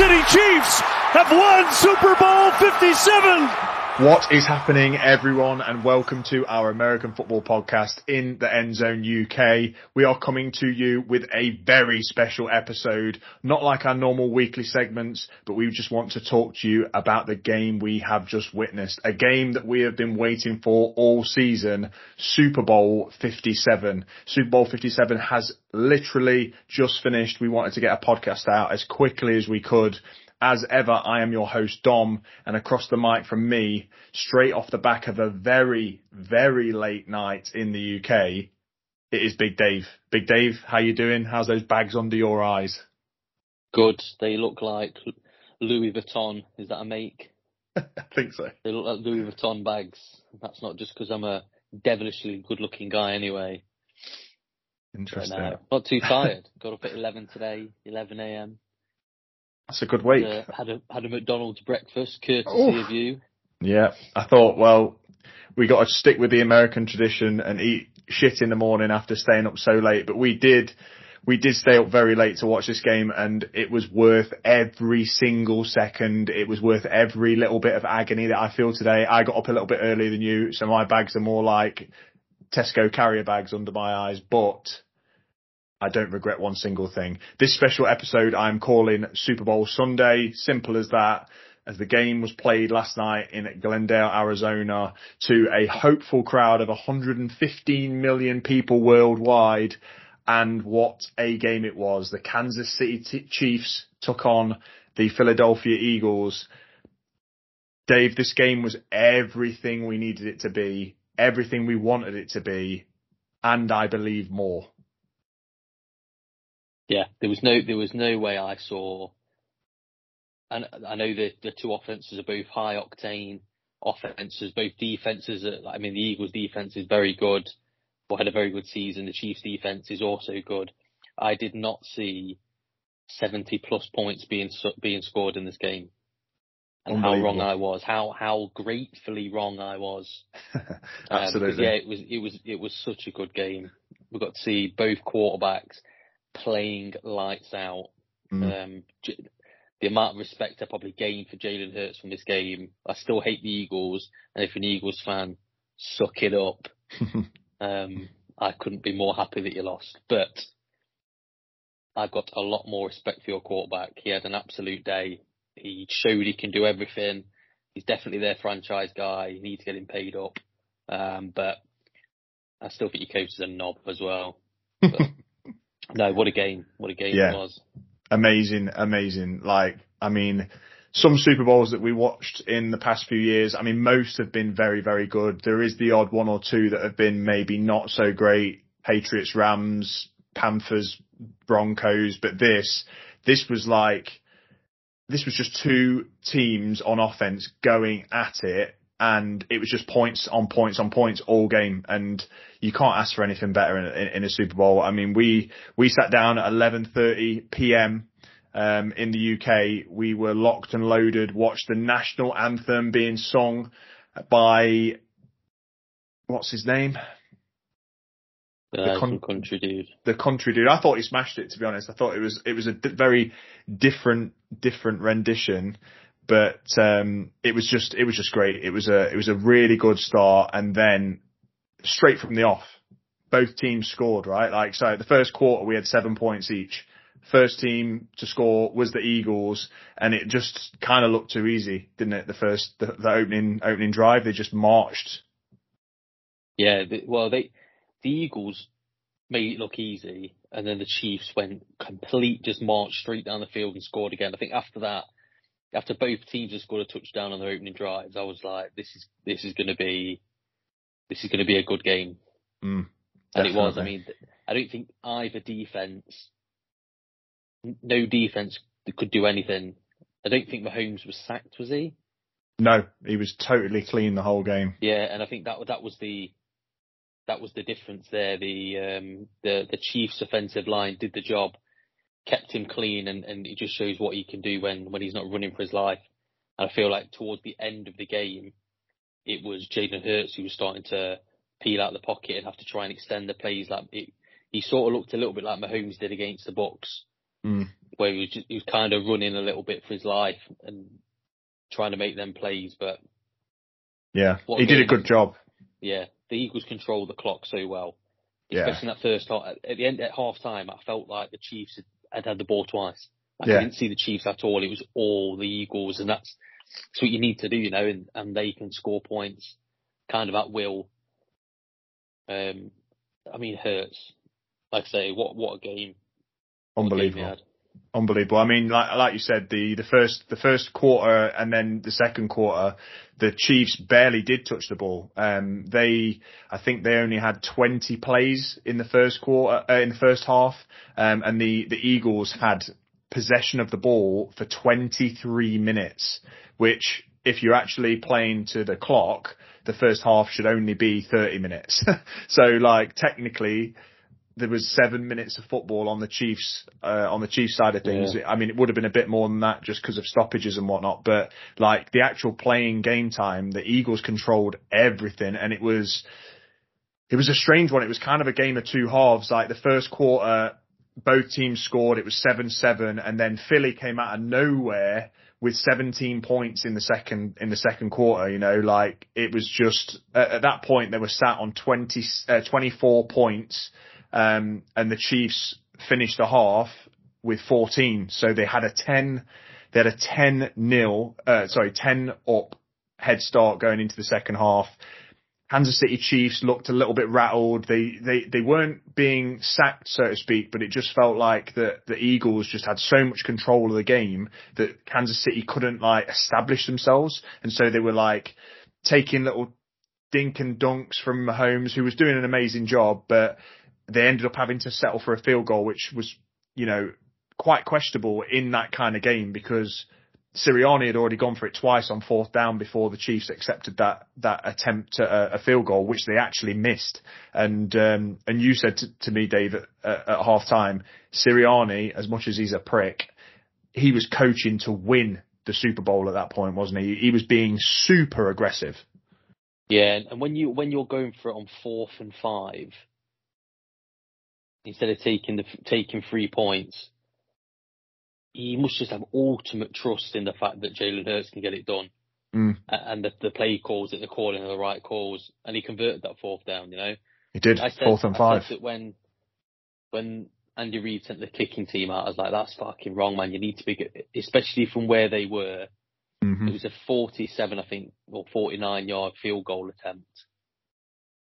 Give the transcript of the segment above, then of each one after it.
City Chiefs have won Super Bowl 57. What is happening, everyone, and welcome to our American football podcast in the End Zone UK. We are coming to you with a very special episode, not like our normal weekly segments, but we just want to talk to you about the game we have just witnessed, a game that we have been waiting for all season, Super Bowl 57. Super Bowl 57 has literally just finished. We wanted to get a podcast out as quickly as we could as ever, I am your host, Dom, and across the mic from me, straight off the back of a very, very late night in the UK, it is Big Dave. Big Dave, how you doing? How's those bags under your eyes? Good. They look like Louis Vuitton. Is that a make? I think so. They look like Louis Vuitton bags. That's not just because I'm a devilishly good-looking guy anyway. Interesting. Uh, not too tired. Got up at 11 today, 11 a.m. That's a good week. Uh, had a had a McDonald's breakfast, courtesy of you. Yeah, I thought, well, we got to stick with the American tradition and eat shit in the morning after staying up so late. But we did, we did stay up very late to watch this game, and it was worth every single second. It was worth every little bit of agony that I feel today. I got up a little bit earlier than you, so my bags are more like Tesco carrier bags under my eyes, but. I don't regret one single thing. This special episode I'm calling Super Bowl Sunday. Simple as that. As the game was played last night in Glendale, Arizona to a hopeful crowd of 115 million people worldwide. And what a game it was. The Kansas City t- Chiefs took on the Philadelphia Eagles. Dave, this game was everything we needed it to be, everything we wanted it to be, and I believe more. Yeah, there was no there was no way I saw. And I know the the two offenses are both high octane offenses, both defenses. Are, I mean, the Eagles' defense is very good, or had a very good season. The Chiefs' defense is also good. I did not see 70 plus points being being scored in this game, and how wrong I was. How how gratefully wrong I was. Absolutely. Um, yeah, it was it was it was such a good game. We got to see both quarterbacks playing lights out. Mm. Um, the amount of respect I probably gained for Jalen Hurts from this game. I still hate the Eagles, and if you're an Eagles fan, suck it up. um, I couldn't be more happy that you lost, but I've got a lot more respect for your quarterback. He had an absolute day. He showed he can do everything. He's definitely their franchise guy. You need to get him paid up. Um, but I still think your coach is a knob as well. But no, what a game. What a game Yeah. it was. amazing, amazing. Like, I mean, some Super Bowls that we watched in the past few years, I mean, most have been very, very good. There is the odd one or two that have been maybe not so great. Patriots, Rams, Panthers, Broncos, but this, this was like, this was just two teams on offense going at it and it was just points on points on points all game and you can't ask for anything better in, in, in a Super Bowl. I mean, we, we sat down at 11.30 PM um, in the UK. We were locked and loaded, watched the national anthem being sung by, what's his name? Uh, con- country dude. the country dude. I thought he smashed it. To be honest, I thought it was it was a very different different rendition, but um, it was just it was just great. It was a it was a really good start, and then straight from the off, both teams scored. Right, like so, the first quarter we had seven points each. First team to score was the Eagles, and it just kind of looked too easy, didn't it? The first the, the opening opening drive, they just marched. Yeah, well, they the Eagles made it look easy, and then the Chiefs went complete, just marched straight down the field and scored again. I think after that, after both teams had scored a touchdown on their opening drives, I was like, this is this is going to be this is going to be a good game, Mm, and it was. I mean, I don't think either defense, no defense could do anything. I don't think Mahomes was sacked, was he? No, he was totally clean the whole game. Yeah, and I think that that was the that was the difference there. The um, the the Chiefs' offensive line did the job, kept him clean, and, and it just shows what he can do when when he's not running for his life. And I feel like towards the end of the game, it was Jalen Hurts who was starting to peel out the pocket and have to try and extend the plays. Like it, he sort of looked a little bit like Mahomes did against the Bucs. Mm. where he was just, he was kind of running a little bit for his life and trying to make them plays. But yeah, he did a good job. Yeah, the Eagles controlled the clock so well, Yeah. especially in that first half. At the end, at half time, I felt like the Chiefs had, had had the ball twice. Like, Yeah. I didn't see the Chiefs at all. It was all the Eagles, and that's, that's what you need to do, you know, and, and they can score points kind of at will. Um, I mean, Hurts. Like I say, what what a game! What a game Unbelievable. Unbelievable. I mean, like like you said, the the first the first quarter and then the second quarter, the Chiefs barely did touch the ball. Um, they, I think they only had 20 plays in the first quarter, uh, in the first half, um, and the the Eagles had possession of the ball for 23 minutes, which if you're actually playing to the clock, the first half should only be 30 minutes. so like technically there was seven minutes of football on the Chiefs uh, on the Chiefs side of things. Yeah. I mean, it would have been a bit more than that just because of stoppages and whatnot. But like the actual playing game time, the Eagles controlled everything, and it was it was a strange one. It was kind of a game of two halves. Like the first quarter, both teams scored. It was seven seven, and then Philly came out of nowhere with 17 points in the second in the second quarter. You know, like it was just at, at that point they were sat on 20 uh, 24 points, um, and the Chiefs finished the half with 14. So they had a 10 they had a 10 nil uh, sorry 10 up head start going into the second half. Kansas City Chiefs looked a little bit rattled. They they they weren't being sacked, so to speak, but it just felt like that the Eagles just had so much control of the game that Kansas City couldn't like establish themselves, and so they were like taking little dink and dunks from Mahomes, who was doing an amazing job, but they ended up having to settle for a field goal, which was you know quite questionable in that kind of game because Sirianni had already gone for it twice on fourth down before the Chiefs accepted that that attempt at a, a field goal, which they actually missed. And um, and you said to, to me, Dave, at, at, half Sirianni, as much as he's a prick, he was coaching to win the Super Bowl at that point, wasn't he? He was being super aggressive. Yeah, and when you when you're going for it on fourth and five, instead of taking the taking three points, you must just have ultimate trust in the fact that Jalen Hurts can get it done, Mm. And the, the play calls that they're calling are the right calls, and he converted that fourth down. You know, He did I said, fourth and I five. said that when when Andy Reid sent the kicking team out, I was like, that's fucking wrong, man. You need to be, especially from where they were. It hmm was a 47, I think, or 49 yard field goal attempt.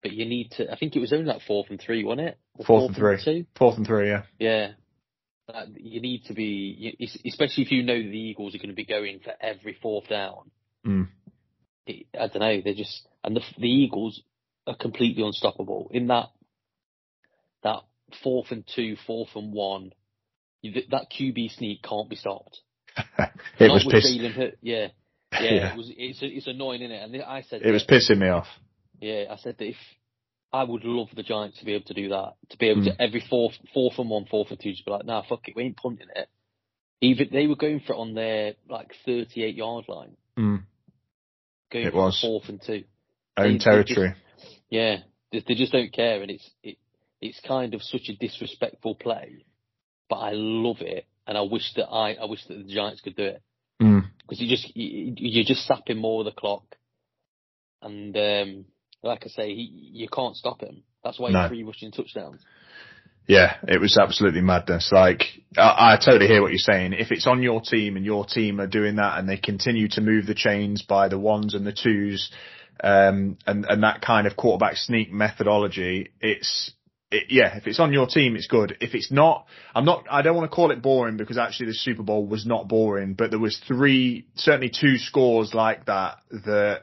But you need to, I think it was only like fourth and three, wasn't it? Or Fourth and three. two? Fourth and three, yeah. Yeah. You need to be, especially if you know the Eagles are going to be going for every fourth down. Mm. I don't know, they're just, and the, the Eagles are completely unstoppable. In that, that fourth and two, fourth and one, that QB sneak can't be stopped. it Not was with piss. Jalen Hurt- yeah. Yeah, Yeah. it was. It's it's annoying, isn't it? And I said It was pissing me off. Yeah, I said that if I would love the Giants to be able to do that, to be able Mm. to every fourth, fourth and one, fourth and two, just be like, nah, fuck it, we ain't punting it. Even they were going for it on their like 38 yard line, Mm. going It for was. fourth and two. Own They- they territory. Yeah, they, they just don't care, and it's it it's kind of such a disrespectful play, but I love it, and I wish that I I wish that the Giants could do it Mm. because you just you, you're just sapping more of the clock, and um, like I say, he, you can't stop him. That's why No. he's three rushing touchdowns. Yeah, it was absolutely madness. Like, I, I totally hear what you're saying. If it's on your team and your team are doing that and they continue to move the chains by the ones and the twos, um, and, and that kind of quarterback sneak methodology, it's, it, yeah, if it's on your team, it's good. If it's not, I'm not, I don't want to call it boring because actually the Super Bowl was not boring, but there was three, certainly two scores like that that,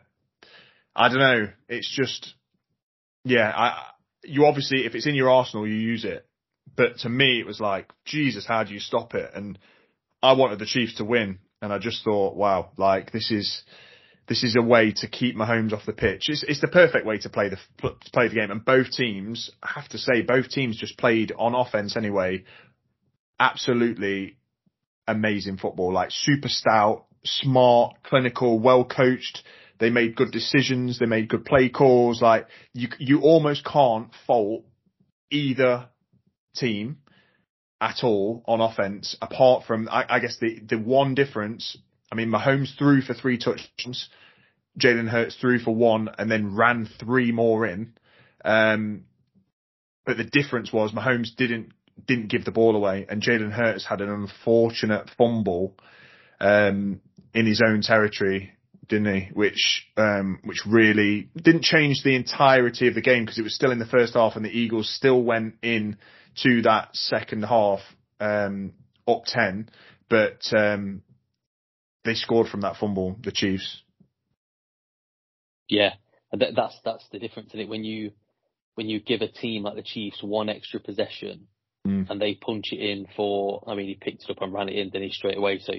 I don't know, it's just, yeah, I, you obviously, if it's in your arsenal, you use it. But to me, it was like, Jesus, how do you stop it? And I wanted the Chiefs to win. And I just thought, wow, like this is, this is a way to keep Mahomes off the pitch. It's, it's the perfect way to play the, to play the game. And both teams, I have to say, both teams just played on offense anyway. Absolutely amazing football, like super stout, smart, clinical, well coached. They made good decisions. They made good play calls. Like you, you almost can't fault either team. at all on offense, apart from, I, I guess the, the one difference, I mean, Mahomes threw for three touchdowns, Jalen Hurts threw for one and then ran three more in. Um, but the difference was Mahomes didn't, didn't give the ball away and Jalen Hurts had an unfortunate fumble, um, in his own territory didn't he? Which um, which really didn't change the entirety of the game because it was still in the first half and the Eagles still went in to that second half um, up ten, but um, they scored from that fumble. The Chiefs. Yeah, that's that's the difference in it when you when you give a team like the Chiefs one extra possession mm. and they punch it in for. I mean, he picked it up and ran it in, didn't he, straight away? So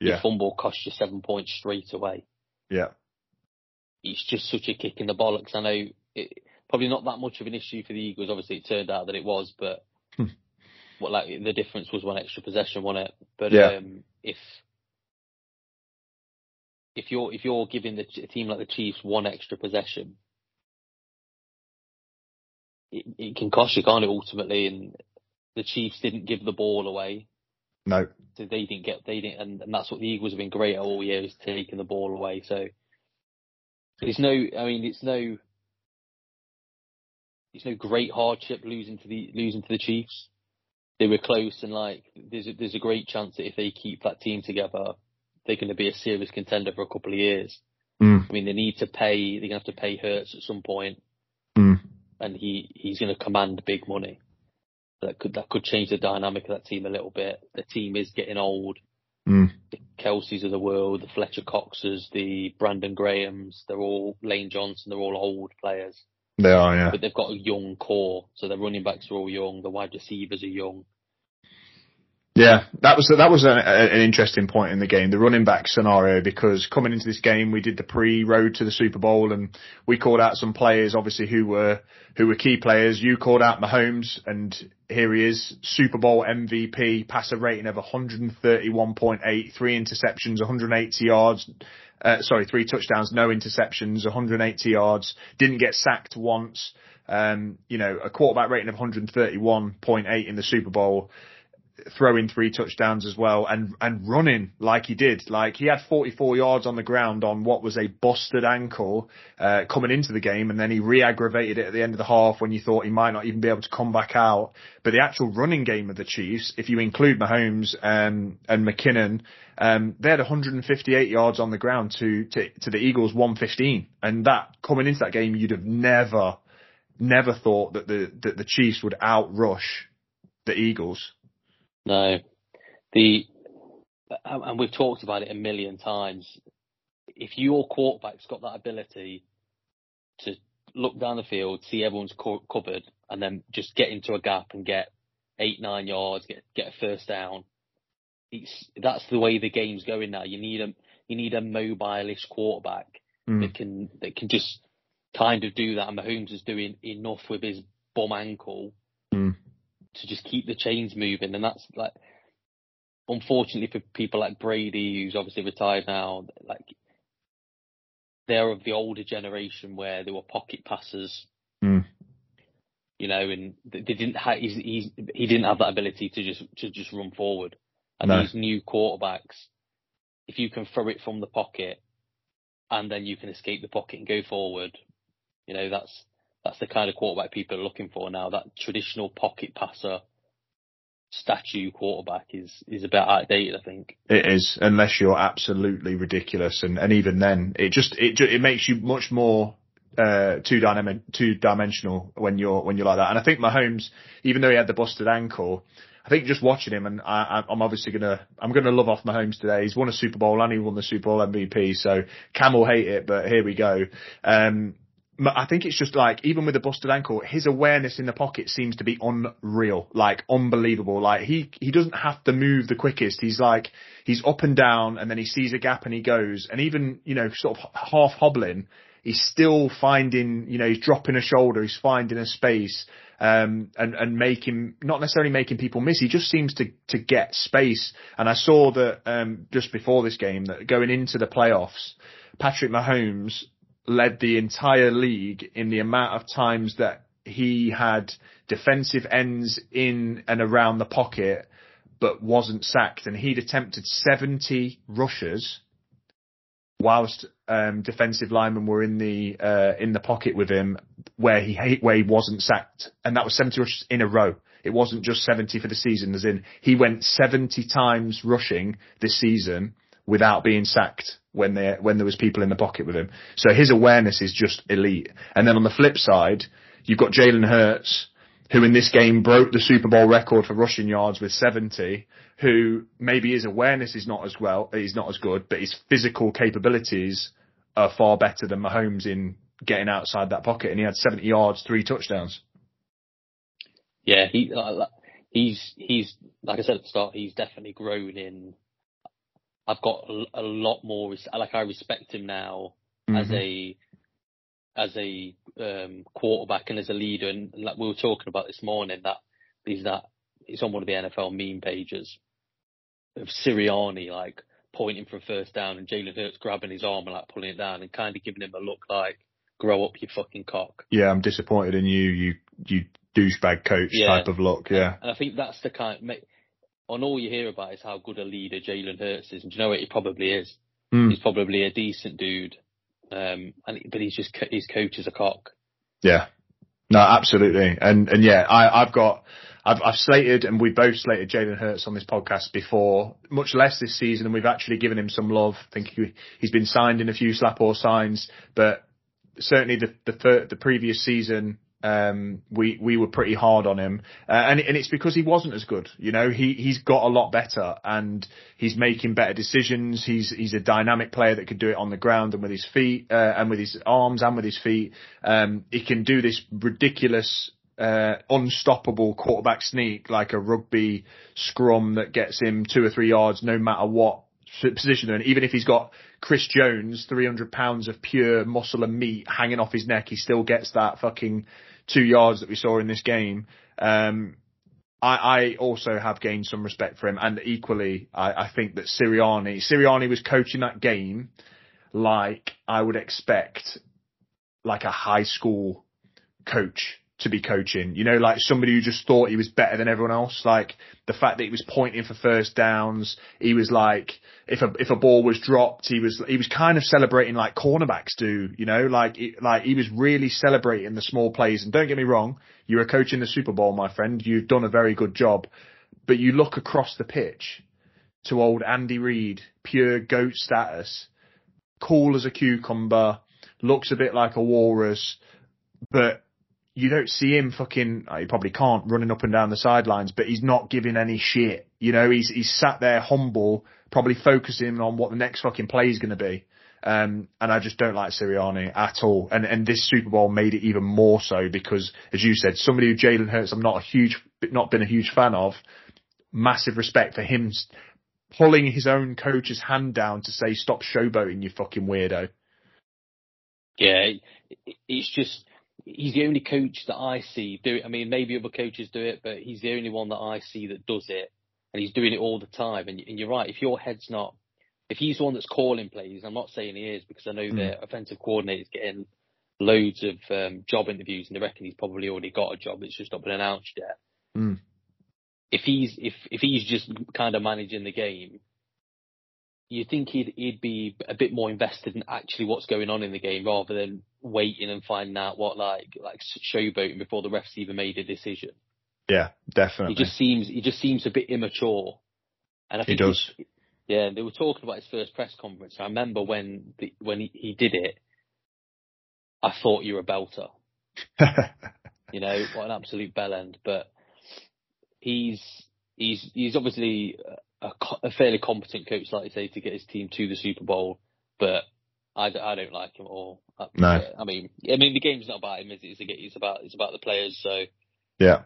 yeah. the fumble cost you seven points straight away. Yeah. It's just such a kick in the bollocks. I know it, probably not that much of an issue for the Eagles. Obviously, it turned out that it was, but hmm. what like the difference was one extra possession, wasn't it? But yeah. um, if if you're if you're giving the a team like the Chiefs one extra possession, it, it can cost you, can't it? Ultimately, and the Chiefs didn't give the ball away. No. So they didn't get they didn't, and, and that's what the Eagles have been great at all year is taking the ball away. So it's no, I mean, it's no, it's no great hardship losing to the losing to the Chiefs. They were close, and like there's a, there's a great chance that if they keep that team together, they're going to be a serious contender for a couple of years. Mm. I mean, they need to pay. They're going to have to pay Hurts at some point, mm. and he he's going to command big money that could that could change the dynamic of that team a little bit. The team is getting old. Mm. The Kelce's of the world, the Fletcher Coxes, the Brandon Grahams, they're all Lane Johnson, they're all old players. They are, yeah. But they've got a young core, so their running backs are all young, the wide receivers are young. Yeah, that was that was an, an, interesting point in the game, the running back scenario, because coming into this game, we did the pre-road to the Super Bowl, and we called out some players, obviously who were who were key players. You called out Mahomes, and here he is, Super Bowl MVP, passer rating of 131.8, three interceptions, 180 yards. Uh, sorry, three touchdowns, no interceptions, 180 yards. Didn't get sacked once. Um, you know, a quarterback rating of 131.8 in the Super Bowl throwing three touchdowns as well and and running like he did. Like he had 44 yards on the ground on what was a busted ankle uh, coming into the game, and then he re-aggravated it at the end of the half when you thought he might not even be able to come back out. But the actual running game of the Chiefs, if you include Mahomes um, and McKinnon, um, they had 158 yards on the ground to, to to the Eagles 115, and that coming into that game, you'd have never never thought that the that the Chiefs would outrush the Eagles. No, the and we've talked about it a million times. If your quarterback's got that ability to look down the field, see everyone's co- covered, and then just get into a gap and get eight, nine yards, get get a first down. It's that's the way the game's going now. You need a you need a mobile-ish quarterback mm. that can that can just kind of do that. And Mahomes is doing enough with his bum ankle mm to just keep the chains moving. And that's like, unfortunately for people like Brady, who's obviously retired now, like they're of the older generation where they were pocket passers. Mm. You know, and they didn't have, he's, he's, he didn't have that ability to just, to just run forward. And no. these new quarterbacks, if you can throw it from the pocket and then you can escape the pocket and go forward, you know, that's, that's the kind of quarterback people are looking for now. That traditional pocket passer, statue quarterback is is a bit outdated. I think it is, unless you're absolutely ridiculous, and and even then, it just it it makes you much more uh, two dynamic, two dimensional when you're when you're like that. And I think Mahomes, even though he had the busted ankle, I think just watching him, and I, I'm obviously gonna I'm gonna love off Mahomes today. He's won a Super Bowl and he won the Super Bowl MVP, so Cam will hate it, but here we go. Um, I think it's just like even with the busted ankle, his awareness in the pocket seems to be unreal, like unbelievable. Like he he doesn't have to move the quickest. He's like he's up and down, and then he sees a gap and he goes. And even you know sort of half hobbling, he's still finding you know he's dropping a shoulder, he's finding a space, um, and and making not necessarily making people miss. He just seems to to get space. And I saw that um, just before this game that going into the playoffs, Patrick Mahomes led the entire league in the amount of times that he had defensive ends in and around the pocket, but wasn't sacked. And he'd attempted 70 rushes whilst um, defensive linemen were in the uh, in the pocket with him, where he where he wasn't sacked, and that was 70 rushes in a row. It wasn't just 70 for the season, as in he went 70 times rushing this season without being sacked when there when there was people in the pocket with him. So his awareness is just elite. And then on the flip side, you've got Jalen Hurts, who in this game broke the Super Bowl record for rushing yards with 70, who maybe his awareness is not as well, he's not as good, but his physical capabilities are far better than Mahomes in getting outside that pocket. And he had 70 yards, three touchdowns. Yeah, he uh, he's he's like I said at the start, he's definitely grown in. I've got a, lot more like I respect him now mm-hmm. as a as a um, quarterback and as a leader, and like we were talking about this morning, that is that it's on one of the NFL meme pages of Sirianni like pointing for a first down and Jalen Hurts grabbing his arm and like pulling it down and kind of giving him a look like, grow up, you fucking cock. Yeah, I'm disappointed in you, you you douchebag coach yeah. type of look. Yeah, and I think that's the kind. On all you hear about is how good a leader Jalen Hurts is, and you know what? He probably is. Mm. He's probably a decent dude, um, and but he's just his coach is a cock. Yeah, no, absolutely, and and yeah, I I've got. I've, I've slated, and we both slated Jalen Hurts on this podcast before, much less this season, and we've actually given him some love. I think he, he's been signed in a few slap or signs, but certainly the the, the previous season um, we we were pretty hard on him, uh, and and it's because he wasn't as good. You know, he he's got a lot better, and he's making better decisions. He's he's a dynamic player that could do it on the ground and with his feet, uh, and with his arms and with his feet. Um, he can do this ridiculous. Uh, unstoppable quarterback sneak like a rugby scrum that gets him two or three yards no matter what position and even if he's got Chris Jones, 300 pounds of pure muscle and meat hanging off his neck, he still gets that fucking two yards that we saw in this game. Um, I, I, also have gained some respect for him, and equally, I, I think that Sirianni, Sirianni was coaching that game like I would expect, like a high school coach to be coaching. You know, like somebody who just thought he was better than everyone else. Like the fact that he was pointing for first downs. He was like, if a if a ball was dropped, he was he was kind of celebrating like cornerbacks do. You know, like like he was really celebrating the small plays. And don't get me wrong, you were coaching the Super Bowl, my friend. You've done a very good job. But you look across the pitch to old Andy Reid, pure goat status, cool as a cucumber, looks a bit like a walrus, but you don't see him fucking, he probably can't running up and down the sidelines, but he's not giving any shit. You know, he's, he's sat there humble, probably focusing on what the next fucking play is going to be. Um, and I just don't like Sirianni at all. And, and this Super Bowl made it even more so because, as you said, somebody who Jalen Hurts, I'm not a huge, not been a huge fan of, massive respect for him pulling his own coach's hand down to say, stop showboating, you fucking weirdo. Yeah, it's just, he's the only coach that I see do it. I mean, maybe other coaches do it, but he's the only one that I see that does it, and he's doing it all the time. And, and you're right. If your head's not, if he's the one that's calling plays, I'm not saying he is because I know mm. the offensive coordinator's getting loads of um, job interviews, and they reckon he's probably already got a job. It's just not been announced yet. Mm. If he's if if he's just kind of managing the game, you think he'd he'd be a bit more invested in actually what's going on in the game rather than waiting and finding out what like like showboating before the refs even made a decision. Yeah, definitely. He just seems he just seems a bit immature. And I think he does. He, yeah, they were talking about his first press conference. I remember when the, when he, he did it, I thought you were a belter. you know, what an absolute bell end. But he's he's he's obviously uh, a, a, fairly competent coach, like you say, to get his team to the Super Bowl. But I, I don't like him at all. No. I mean, I mean, the game's not about him, is it? It's about it's about the players. So. Yeah.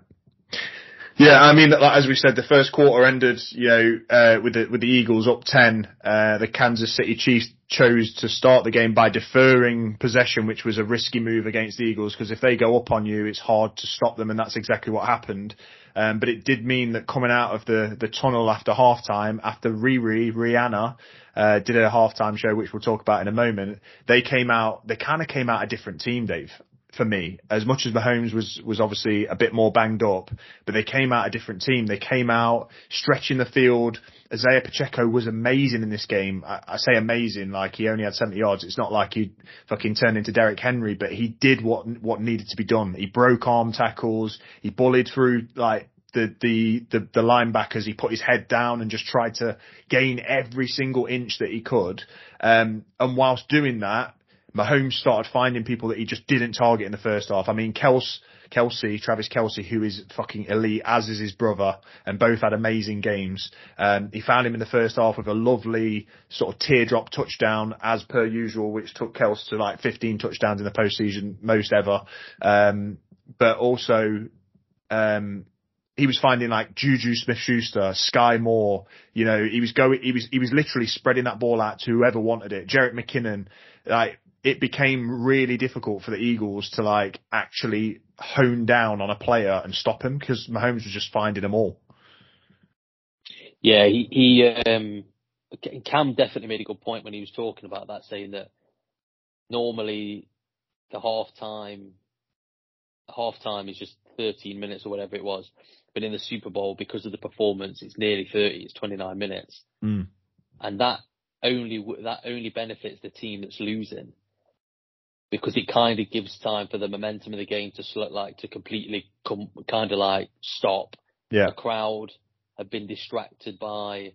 Yeah, I mean, as we said, the first quarter ended, you know, uh, with the with the Eagles up ten. Uh, the Kansas City Chiefs chose to start the game by deferring possession, which was a risky move against the Eagles because if they go up on you, it's hard to stop them, and that's exactly what happened. Um, but it did mean that coming out of the the tunnel after halftime, after Riri Rihanna uh, did a halftime show, which we'll talk about in a moment, they came out. They kind of came out a different team, Dave for me. As much as Mahomes was was obviously a bit more banged up, but they came out a different team. They came out stretching the field. Isaiah Pacheco was amazing in this game. I, I say amazing, like he only had 70 yards. It's not like he fucking turned into Derrick Henry, but he did what what needed to be done. He broke arm tackles. He bullied through like the, the, the, the linebackers. He put his head down and just tried to gain every single inch that he could. Um, and whilst doing that, Mahomes started finding people that he just didn't target in the first half. I mean, Kels, Kelce, Travis Kelce, who is fucking elite, as is his brother, and both had amazing games. Um, he found him in the first half with a lovely sort of teardrop touchdown, as per usual, which took Kels to like 15 touchdowns in the postseason, most ever. Um, but also, um, he was finding like Juju Smith-Schuster, Skyy Moore, you know, he was going, he was, he was literally spreading that ball out to whoever wanted it. Jerick McKinnon, like, it became really difficult for the Eagles to like actually hone down on a player and stop him because Mahomes was just finding them all. Yeah, he, he um, Cam definitely made a good point when he was talking about that, saying that normally the half time, half time is just 13 minutes or whatever it was. But in the Super Bowl, because of the performance, it's nearly 30, it's 29 minutes. Mm. And that only, that only benefits the team that's losing because it kind of gives time for the momentum of the game to like to completely come kind of like stop. Yeah. The crowd have been distracted by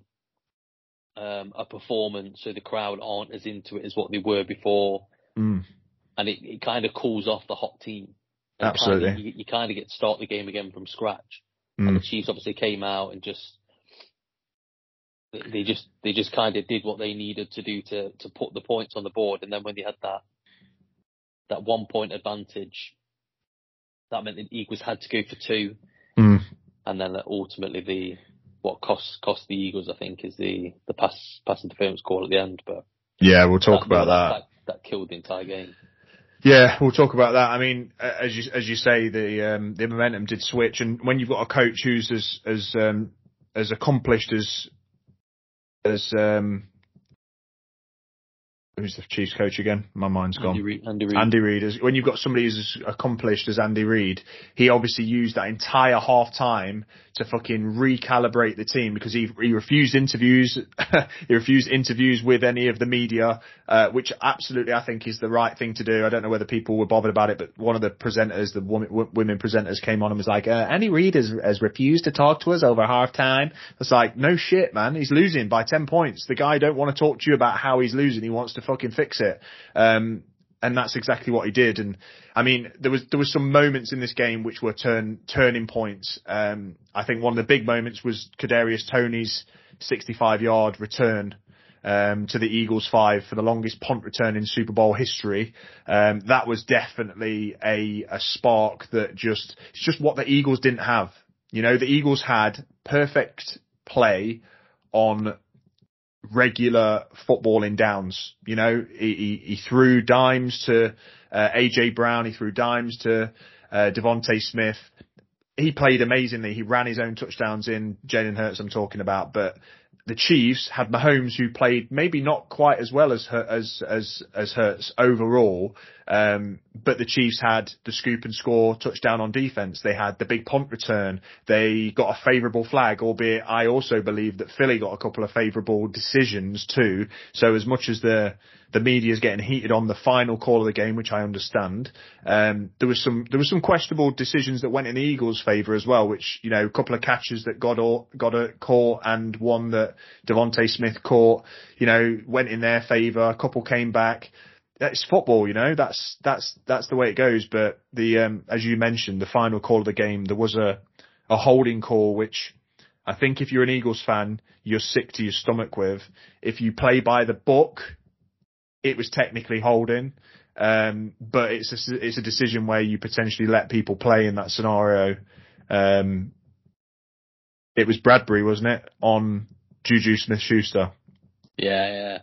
um, a performance, so the crowd aren't as into it as what they were before, mm. and it, it kind of cools off the hot team. And Absolutely. Kind of, you, you, kind of get to start the game again from scratch. Mm. And the Chiefs obviously came out and just they just they just kind of did what they needed to do to to put the points on the board, and then when they had that that one point advantage, that meant the Eagles had to go for two. Mm. And then ultimately the, what cost, cost the Eagles, I think, is the, the pass, pass interference call at the end. But yeah, we'll talk that, about that. that. That killed the entire game. Yeah, we'll talk about that. I mean, as you as you say, the um, the momentum did switch, and when you've got a coach who's as as um, as accomplished as as um, who's the Chiefs coach again? My mind's gone. Andy Reid. Andy Reid. Andy Reid. When you've got somebody as accomplished as Andy Reid, he obviously used that entire half time to fucking recalibrate the team because he he refused interviews. he refused interviews with any of the media, uh, which absolutely I think is the right thing to do. I don't know whether people were bothered about it, but one of the presenters, the woman, women presenters, came on and was like, uh, "Andy Reid has has refused to talk to us over half time." It's like, no shit, man. He's losing by ten points. The guy don't want to talk to you about how he's losing. He wants to fucking fix it. Um, and that's exactly what he did. And I mean, there was there was some moments in this game which were turn turning points. Um, I think one of the big moments was Kadarius Toney's 65 yard return. Um, to the Eagles five for the longest punt return in Super Bowl history. Um, that was definitely a, a spark that just, it's just what the Eagles didn't have. You know, the Eagles had perfect play on regular footballing downs. You know, he, he, he threw dimes to uh, AJ Brown, he threw dimes to uh, DeVonta Smith. He played amazingly. He ran his own touchdowns in. Jalen Hurts, I'm talking about, but the Chiefs had Mahomes, who played maybe not quite as well as as as as Hurts overall, um, but the Chiefs had the scoop and score touchdown on defense. They had the big punt return. They got a favourable flag, albeit I also believe that Philly got a couple of favourable decisions too. So as much as the the media is getting heated on the final call of the game, which I understand, um, there was some there was some questionable decisions that went in the Eagles' favour as well. Which you know, a couple of catches that got got a caught and one that DeVonta Smith caught, you know, went in their favour. A couple came back it's football, you know. That's that's that's the way it goes. But the um, as you mentioned, the final call of the game, there was a a holding call, which I think if you're an Eagles fan, you're sick to your stomach with. If you play by the book, it was technically holding, um, but it's a, it's a decision where you potentially let people play in that scenario. Um, it was Bradberry, wasn't it, on Juju Smith-Schuster? Yeah, yeah.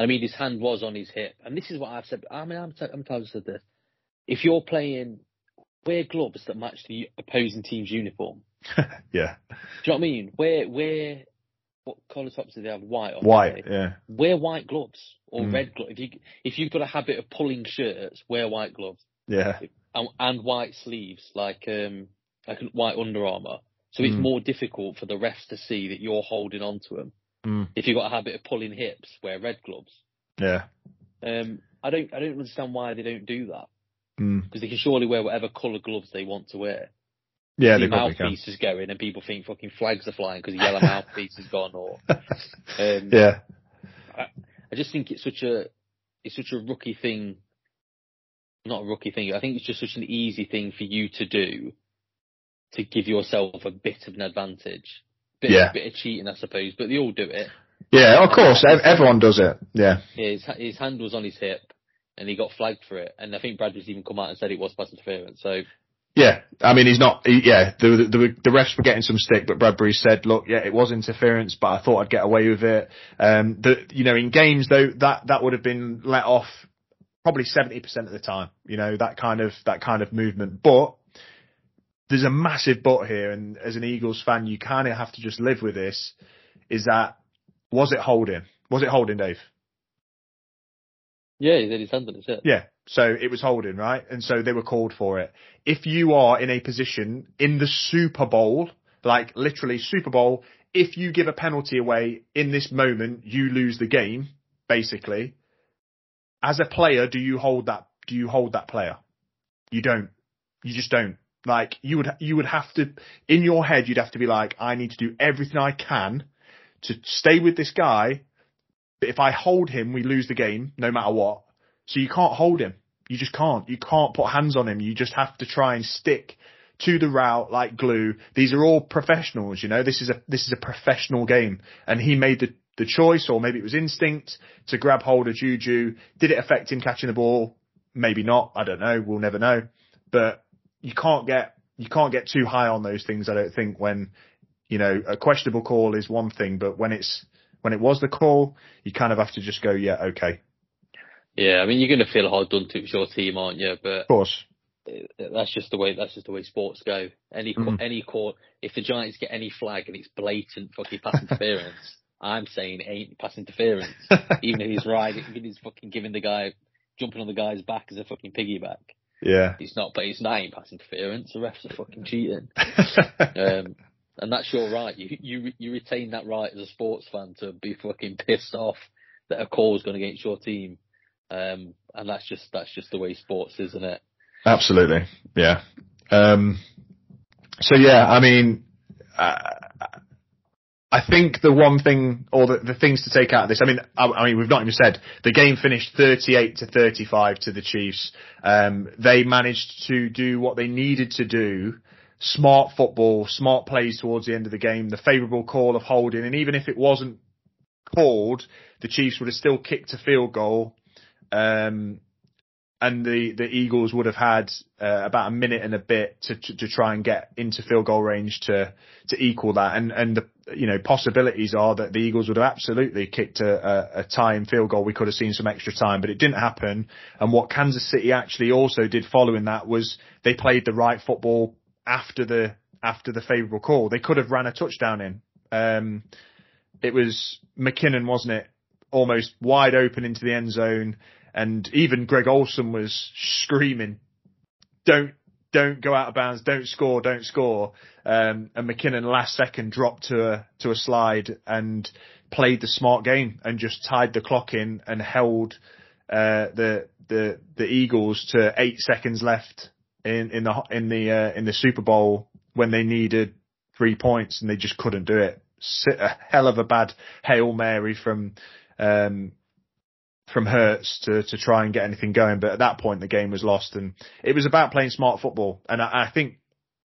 I mean, his hand was on his hip, and this is what I've said. I mean, I'm, I'm tired said this. If you're playing, wear gloves that match the opposing team's uniform. yeah. Do you know what I mean? Wear wear what colour tops do they have? White. White. Yeah. Wear white gloves or mm. red gloves. If you if you've got a habit of pulling shirts, wear white gloves. Yeah. And, and white sleeves, like um, like white Under Armour. So it's Mm. more difficult for the refs to see that you're holding on to them. Mm. If you've got a habit of pulling hips, wear red gloves. Yeah. Um, I don't, I don't understand why they don't do that Mm. because they can surely wear whatever colour gloves they want to wear. Yeah, the they probably can. mouthpiece is going, and people think fucking flags are flying because the yellow mouthpiece is gone. Or um, Yeah. I just think it's such a, it's such a rookie thing. Not a rookie thing. I think it's just such an easy thing for you to do to give yourself a bit of an advantage. Bit, Yeah. bit of cheating, I suppose, but they all do it. Yeah, of course. Everyone does it. Yeah. His his hand was on his hip, and he got flagged for it. And I think Bradberry's even come out and said it was pass interference. So Yeah, I mean he's not. He, yeah, the, the the refs were getting some stick, but Bradbury said, "Look, yeah, it was interference, but I thought I'd get away with it." Um, the you know in games though that that would have been let off probably seventy percent of the time. You know that kind of that kind of movement, but there's a massive but here, and as an Eagles fan, you kind of have to just live with this. Is that was it holding? Was it holding, Dave? yeah, he said his hand hip. Yeah. So it was holding, right? And so they were called for it. If you are in a position in the Super Bowl, like literally Super Bowl, if you give a penalty away in this moment, you lose the game, basically. As a player, do you hold that, do you hold that player? You don't. You just don't. Like you would, you would have to, in your head, you'd have to be like, I need to do everything I can to stay with this guy. But if I hold him, we lose the game, no matter what. So you can't hold him. You just can't. You can't put hands on him. You just have to try and stick to the route like glue. These are all professionals, you know. This is a this is a professional game, and he made the the choice, or maybe it was instinct to grab hold of Juju. Did it affect him catching the ball? Maybe not. I don't know. We'll never know. But you can't get you can't get too high on those things. I don't think when you know a questionable call is one thing, but when it's when it was the call, you kind of have to just go, yeah, okay, Yeah, I mean you're going to feel hard done to. It's your team, aren't you? But of course. that's just the way that's just the way sports go. Any Mhm. any court, if the Giants get any flag and it's blatant fucking pass interference, I'm saying it ain't pass interference. Even if he's riding, even if he's fucking giving the guy jumping on the guy's back as a fucking piggyback. Yeah. He's not, but he's not pass interference. The refs are fucking cheating. Um, and that's your right. You you you retain that right as a sports fan to be fucking pissed off that a call is going against your team. Um, and that's just that's just the way sports is, isn't it? Absolutely. Yeah. Um, so yeah, I mean, I think the one thing or the, the things to take out of this, I mean, I, I mean, we've not even said the game finished 38 to 35 to the Chiefs. Um, they managed to do what they needed to do. Smart football, smart plays towards the end of the game, the favourable call of holding, and even if it wasn't called, the Chiefs would have still kicked a field goal. Um, and the, the Eagles would have had uh, about a minute and a bit to, to to try and get into field goal range to to equal that. And and the you know possibilities are that the Eagles would have absolutely kicked a, a, a time field goal. We could have seen some extra time, but it didn't happen. And what Kansas City actually also did following that was they played the right football after the after the favourable call. They could have ran a touchdown in. Um, it was McKinnon, wasn't it? Almost wide open into the end zone and even Greg Olsen was screaming, "Don't, don't go out of bounds! Don't score! Don't score!" Um, and McKinnon last second dropped to a to a slide and played the smart game and just tied the clock in and held uh, the the the Eagles to eight seconds left in in the in the uh, in the Super Bowl when they needed three points and they just couldn't do it. A hell of a bad hail mary from. Um, from Hurts to, to try and get anything going. But at that point, the game was lost and it was about playing smart football. And I, I think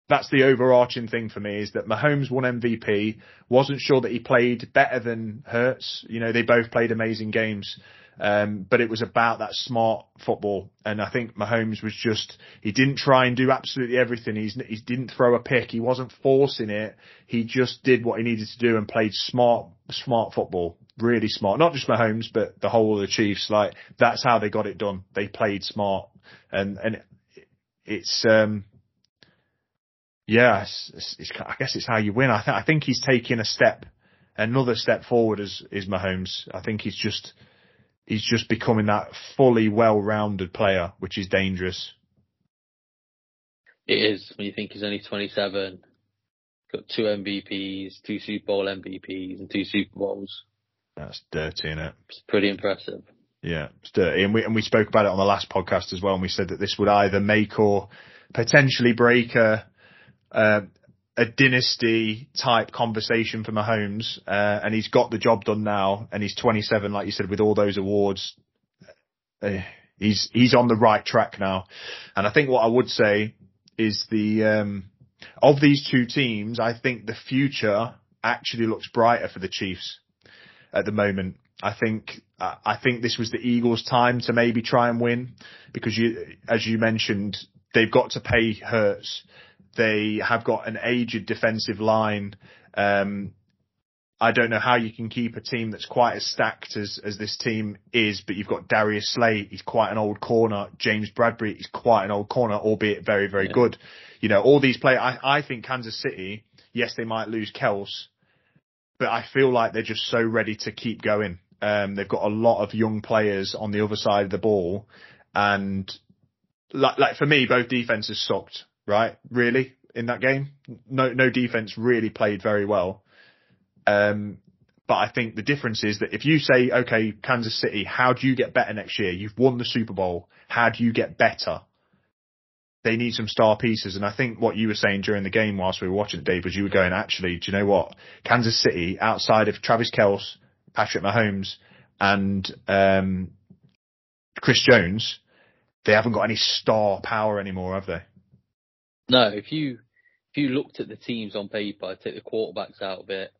that's the overarching thing for me is that Mahomes won MVP, wasn't sure that he played better than Hurts. You know, they both played amazing games. Um, but it was about that smart football. And I think Mahomes was just, he didn't try and do absolutely everything. He's, he didn't throw a pick. He wasn't forcing it. He just did what he needed to do and played smart, smart football really smart. Not just Mahomes, but the whole of the Chiefs. Like that's how they got it done. They played smart, and and it's um yeah, it's, it's, it's, I guess it's how you win. I think I think he's taking a step, another step forward as is Mahomes. I think he's just he's just becoming that fully well-rounded player, which is dangerous. It is when you think he's only 27, got two MVPs, two Super Bowl MVPs, and two Super Bowls. That's dirty, isn't it? It's pretty impressive. Yeah, it's dirty. And we, and we spoke about it on the last podcast as well. And we said that this would either make or potentially break a, uh, a dynasty type conversation for Mahomes. Uh, and he's got the job done now. And he's 27, like you said, with all those awards. Uh, he's, he's on the right track now. And I think what I would say is the, um, of these two teams, I think the future actually looks brighter for the Chiefs at the moment. I think I think this was the Eagles' time to maybe try and win because you, as you mentioned, they've got to pay Hurts. They have got an aged defensive line. Um, I don't know how you can keep a team that's quite as stacked as, as this team is, but you've got Darius Slay, he's quite an old corner. James Bradberry, he's quite an old corner, albeit very, very yeah. good. You know, all these players, I, I think Kansas City, yes, they might lose Kelce, but I feel like they're just so ready to keep going. Um, they've got a lot of young players on the other side of the ball, and like, like for me, both defenses sucked. Right, really, in that game, no no defense really played very well. Um, but I think the difference is that if you say, okay, Kansas City, how do you get better next year? You've won the Super Bowl. How do you get better? They need some star pieces. And I think what you were saying during the game whilst we were watching it, Dave, was you were going, actually, do you know what? Kansas City, outside of Travis Kelce, Patrick Mahomes and um, Chris Jones, they haven't got any star power anymore, have they? No, if you if you looked at the teams on paper, take the quarterbacks out of it,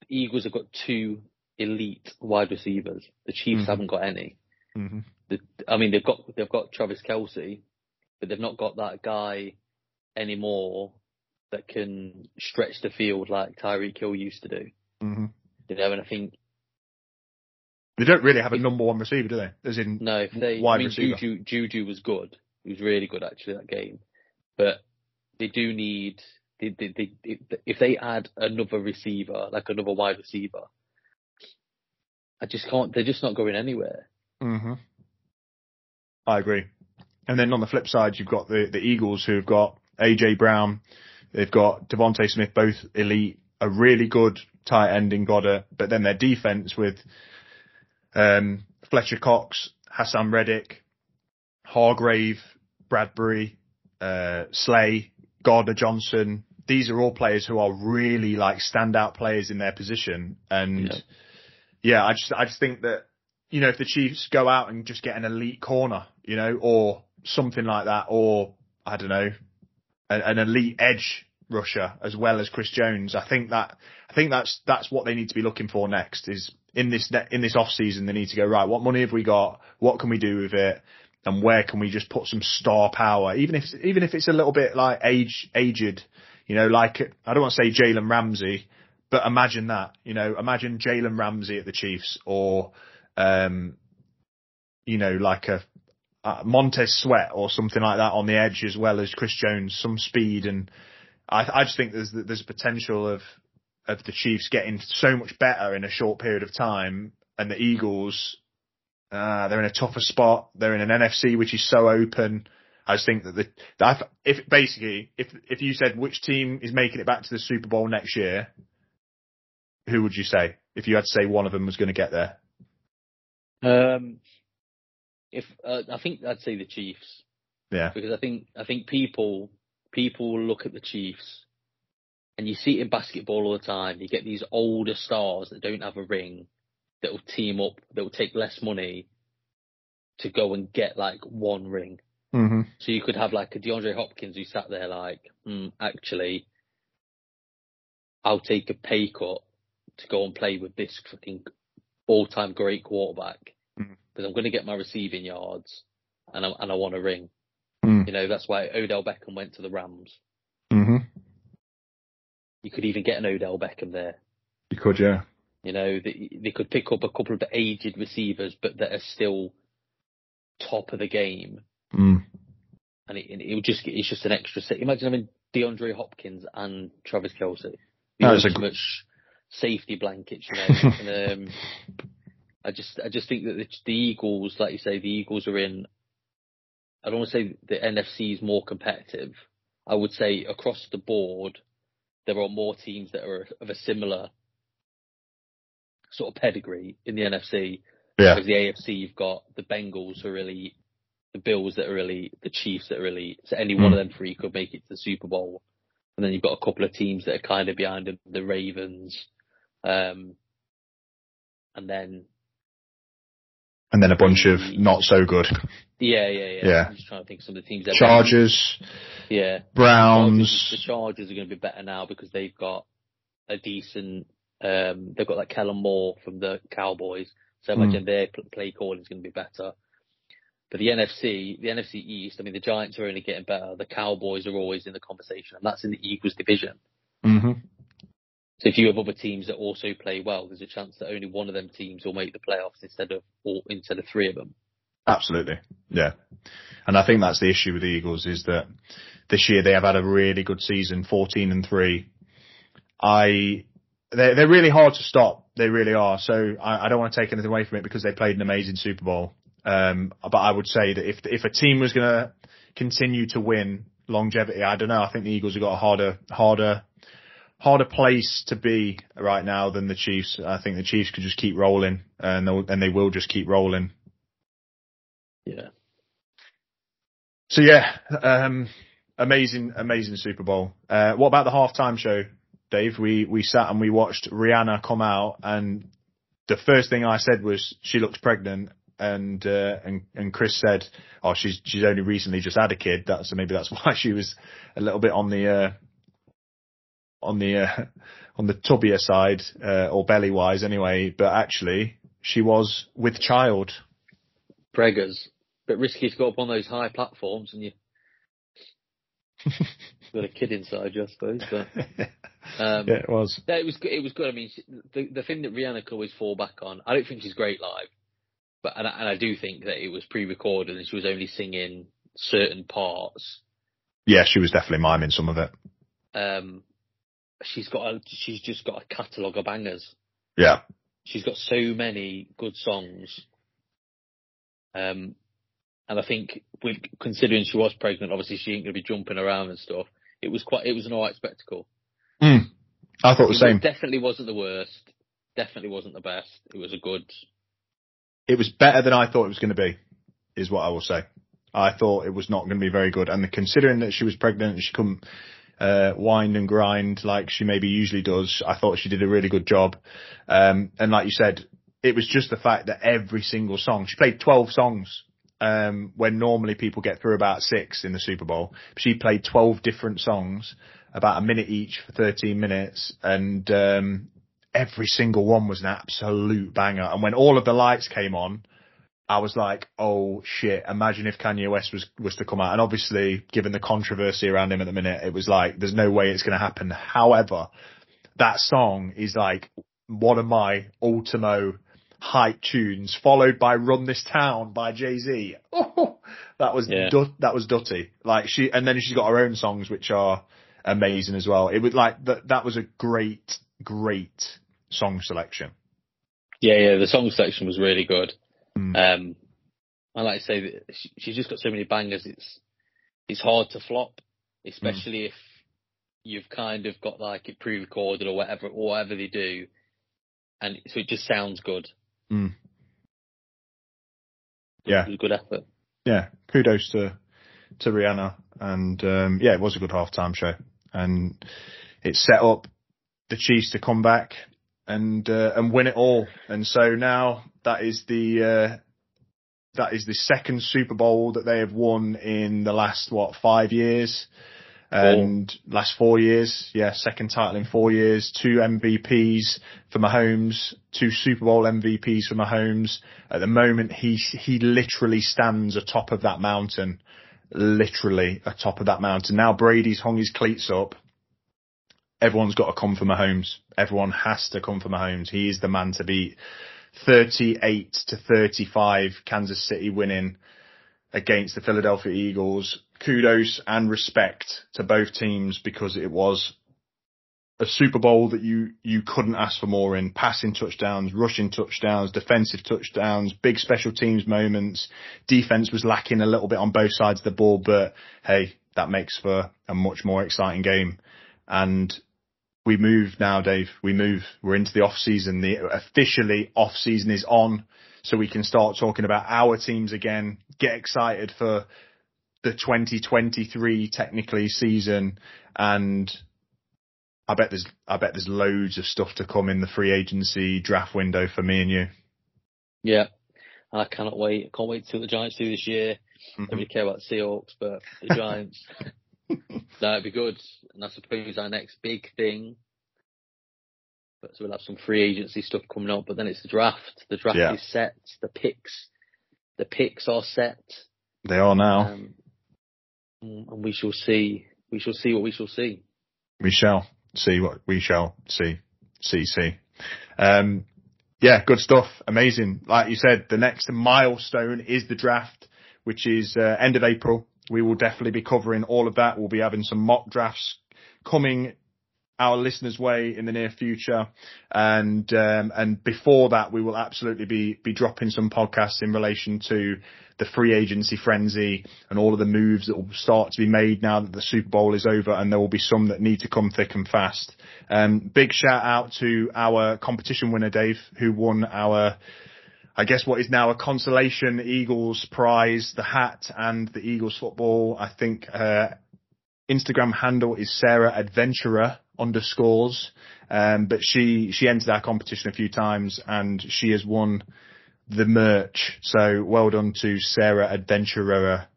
the Eagles have got two elite wide receivers. The Chiefs mm-hmm. haven't got any. Mm-hmm. The, I mean, they've got they've got Travis Kelce, but they've not got that guy anymore that can stretch the field like Tyreek Hill used to do. Mm-hmm. You know, and I think they don't really have a number one receiver, do they? As in no, if they, wide I mean, receiver. Juju, Juju was good. He was really good actually that game, but they do need they, they, they, if they add another receiver, like another wide receiver, I just can't. They're just not going anywhere. Hmm I agree. And then on the flip side, you've got the the Eagles who've got AJ Brown, they've got DeVonta Smith, both elite, a really good tight end in Goedert, but then their defense with um, Fletcher Cox, Haason Reddick, Hargrave, Bradberry, uh, Slay, Gardner Johnson. These are all players who are really like standout players in their position. And yeah. yeah, I just, I just think that, you know, if the Chiefs go out and just get an elite corner, you know, or something like that, or I don't know, an, an elite edge rusher as well as Chris Jones. I think that I think that's that's what they need to be looking for next. Is in this in this off season they need to go right. What money have we got? What can we do with it? And where can we just put some star power? Even if even if it's a little bit like age aged, you know, like I don't want to say Jalen Ramsey, but imagine that. You know, imagine Jalen Ramsey at the Chiefs or, um, you know, like a uh, Montez Sweat or something like that on the edge as well as Chris Jones, some speed and I, I just think there's there's potential of of the Chiefs getting so much better in a short period of time, and the Eagles, uh, they're in a tougher spot. They're in an NFC which is so open. I just think that the if basically if if you said which team is making it back to the Super Bowl next year, who would you say if you had to say one of them was going to get there? Um, if uh, I think I'd say the Chiefs. Yeah. Because I think I think people people look at the Chiefs, and you see it in basketball all the time. You get these older stars that don't have a ring that will team up, that will take less money to go and get like one ring. Mm-hmm. So you could have like a DeAndre Hopkins who sat there like, mm, actually, I'll take a pay cut to go and play with this fucking all-time great quarterback because mm-hmm. I'm going to get my receiving yards and I, and I want a ring. Mm. You know, that's why Odell Beckham went to the Rams. Mm-hmm. You could even get an Odell Beckham there. You could, yeah. You know, they, they could pick up a couple of the aged receivers, but that are still top of the game. Mm. And it, it would just it's just an extra set. Imagine having DeAndre Hopkins and Travis Kelce. The no, ultimate a... safety blankets, you know. and, um, I just I just think that the, the Eagles, like you say, the Eagles are in I don't want to say the NFC is more competitive. I would say across the board, there are more teams that are of a similar sort of pedigree in the NFC. Yeah. Because the AFC, you've got the Bengals who are really, the Bills that are really, the Chiefs that are really, so any one Mm. of them three could make it to the Super Bowl. And then you've got a couple of teams that are kind of behind them, the Ravens, um, and then, And then a bunch of not so good. yeah, yeah, yeah. Yeah. I'm just trying to think of some of the teams. that- Chargers, Yeah. Browns. The Chargers are going to be better now because they've got a decent. Um, they've got like Kellen Moore from the Cowboys, so I Mm. imagine their play calling is going to be better. But the NFC, the NFC East, I mean, the Giants are only getting better. The Cowboys are always in the conversation, and that's in the Eagles division. hmm So if you have other teams that also play well, there's a chance that only one of them teams will make the playoffs instead of all, instead of three of them. Absolutely. Yeah. And I think that's the issue with the Eagles is that this year they have had a really good season, 14 and 3. I, they're, they're really hard to stop. They really are. So I, I don't want to take anything away from it because they played an amazing Super Bowl. Um, but I would say that if, if a team was going to continue to win longevity, I don't know. I think the Eagles have got a harder, harder, harder place to be right now than the Chiefs. I think the Chiefs could just keep rolling and they'll, and they will just keep rolling. Yeah. So yeah, um, amazing, amazing Super Bowl. Uh, what about the halftime show, Dave? We we sat and we watched Rihanna come out, and the first thing I said was she looks pregnant, and uh, and and Chris said, oh, she's she's only recently just had a kid. That's so maybe that's why she was a little bit on the uh, on the uh, on the tubbier side uh, or belly wise anyway. But actually, she was with child. Preggers. Bit risky to go up on those high platforms and you got a kid inside you, I suppose. But um, yeah, it was. No, it was good. It was good. I mean, the the thing that Rihanna could always fall back on. I don't think she's great live, but and I, and I do think that it was pre-recorded and she was only singing certain parts. Yeah, she was definitely miming some of it. Um, she's got a, she's just got a catalogue of bangers. Yeah. She's got so many good songs. Um, and I think with considering she was pregnant, obviously she ain't gonna be jumping around and stuff. It was quite. It was an alright spectacle. I thought the It same. definitely wasn't the worst. Definitely wasn't the best. It was a good. It was better than I thought it was going to be, is what I will say. I thought it was not going to be very good. And the, considering that she was pregnant and she couldn't uh, wind and grind like she maybe usually does, I thought she did a really good job. Um, and like you said, it was just the fact that every single song, she played 12 songs. Um, when normally people get through about six in the Super Bowl, she played 12 different songs, about a minute each for 13 minutes. And, um, every single one was an absolute banger. And when all of the lights came on, I was like, oh shit, imagine if Kanye West was, was to come out. And obviously, given the controversy around him at the minute, it was like, there's no way it's going to happen. However, that song is like one of my ultimo hype tunes, followed by Run This Town by Jay-Z. Oh, that was, Yeah. dut, that was Dutty. Like she, and then she's got her own songs, which are amazing as well. It was like, that, that was a great, great song selection. Yeah, yeah. The song selection was really good. Mm. Um, I like to say that she, she's just got so many bangers. It's it's hard to flop, especially if you've kind of got like it pre-recorded or whatever, or whatever they do, and so it just sounds good. Mm. Yeah. it was a good effort. yeah, kudos to to Rihanna, and um, yeah, it was a good halftime show, and it set up the Chiefs to come back and uh, and win it all, and so now that is the uh, that is the second Super Bowl that they have won in the last what five years. And last four years, yeah, second title in four years, two MVPs for Mahomes, two Super Bowl MVPs for Mahomes. At the moment, he he literally stands atop of that mountain, literally atop of that mountain. Now Brady's hung his cleats up. Everyone's got to come for Mahomes. Everyone has to come for Mahomes. He is the man to beat. 38 to 35, Kansas City winning against the Philadelphia Eagles. Kudos and respect to both teams because it was a Super Bowl that you, you couldn't ask for more in passing touchdowns, rushing touchdowns, defensive touchdowns, big special teams moments. Defense was lacking a little bit on both sides of the ball, but hey, that makes for a much more exciting game. And we move now, Dave. We move. We're into the off season. The officially off season is on, so we can start talking about our teams again. Get excited for the 2023 technically season, and I bet there's I bet there's loads of stuff to come in the free agency draft window for me and you. Yeah, I cannot wait. I can't wait to see what the Giants do this year. Mm-hmm. Don't really care about the Seahawks, but the Giants. That'd be good. And I suppose our next big thing. But so we'll have some free agency stuff coming up, but then it's the draft. The draft yeah. is set. The picks, the picks are set. They are now. Um, and we shall see. We shall see what we shall see. We shall see what we shall see. See, see. Um, yeah, good stuff. Amazing. Like you said, the next milestone is the draft, which is uh, end of April we will definitely be covering all of that. We'll be having some mock drafts coming our listeners' way in the near future, and um, and before that, we will absolutely be be dropping some podcasts in relation to the free agency frenzy and all of the moves that will start to be made now that the Super Bowl is over, and there will be some that need to come thick and fast. Um, big shout out to our competition winner, Dave, who won our I guess what is now a consolation Eagles prize, the hat and the Eagles football. I think her Instagram handle is Sarah Adventurer underscores. Um, but she, she entered our competition a few times and she has won the merch. So well done to Sarah Adventurer.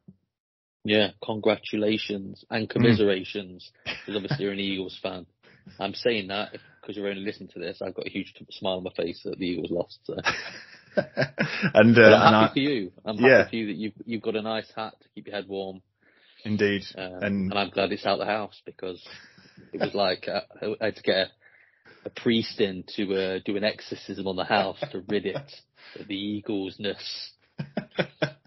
Yeah, congratulations and commiserations because obviously you're an Eagles fan. I'm saying that because you're only listening to this. I've got a huge smile on my face that the Eagles lost. So. and, uh, I'm happy I, for you. I'm happy yeah. for you that you've you've got a nice hat to keep your head warm. Indeed, um, and, and I'm glad it's out the house because it was like uh, I had to get a, a priest in to uh, do an exorcism on the house to rid it of the Eaglesness.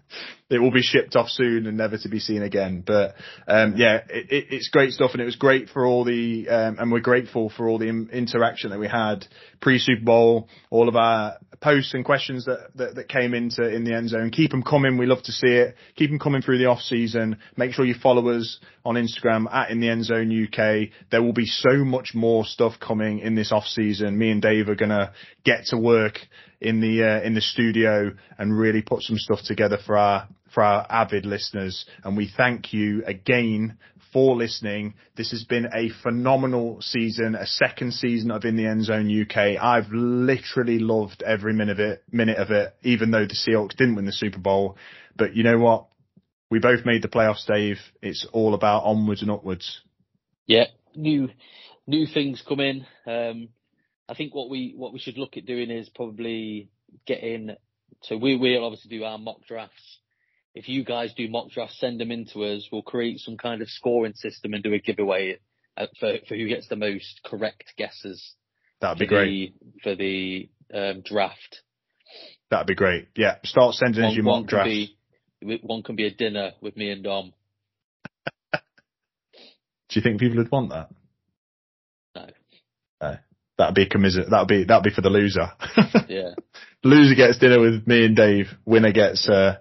it will be shipped off soon and never to be seen again. But um, yeah, it, it, it's great stuff, and it was great for all the, um, and we're grateful for all the interaction that we had pre Super Bowl, all of our posts and questions that, that, that came into in the end zone. Keep them coming. We love to see it. Keep them coming through the off season. Make sure you follow us on Instagram at in the end zone UK. There will be so much more stuff coming in this off season. Me and Dave are gonna get to work in the uh, in the studio and really put some stuff together for our for our avid listeners. And we thank you again for listening. This has been a phenomenal season, a second season of In the End Zone UK. I've literally loved every minute of it, minute of it, even though the Seahawks didn't win the Super Bowl. But you know what? We both made the playoffs, Dave. It's all about onwards and upwards. Yeah, new new things come in. Um, I think what we what we should look at doing is probably getting. So we will obviously do our mock drafts if you guys do mock drafts, send them in to us. We'll create some kind of scoring system and do a giveaway uh, for, for who gets the most correct guesses. That'd be great. The, for the um, draft. That'd be great. Yeah. Start sending us your mock drafts. Be, one can be a dinner with me and Dom. do you think people would want that? No. No. That'd be a commiser- that'd be that'd be for the loser. yeah. Loser gets dinner with me and Dave. Winner gets uh,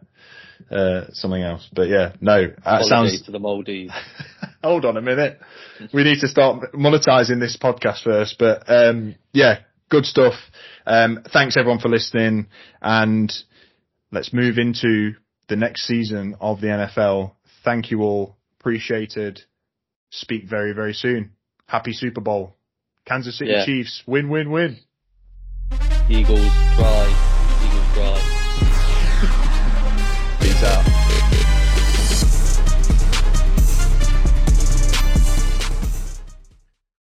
uh, something else. But yeah, no, that sounds to the Maldives. Hold on a minute. We need to start monetizing this podcast first. But um, yeah, good stuff. Um, thanks everyone for listening, and let's move into the next season of the NFL. Thank you all. Appreciated. Speak very very soon. Happy Super Bowl. Kansas City yeah. Chiefs win win win. Eagles try.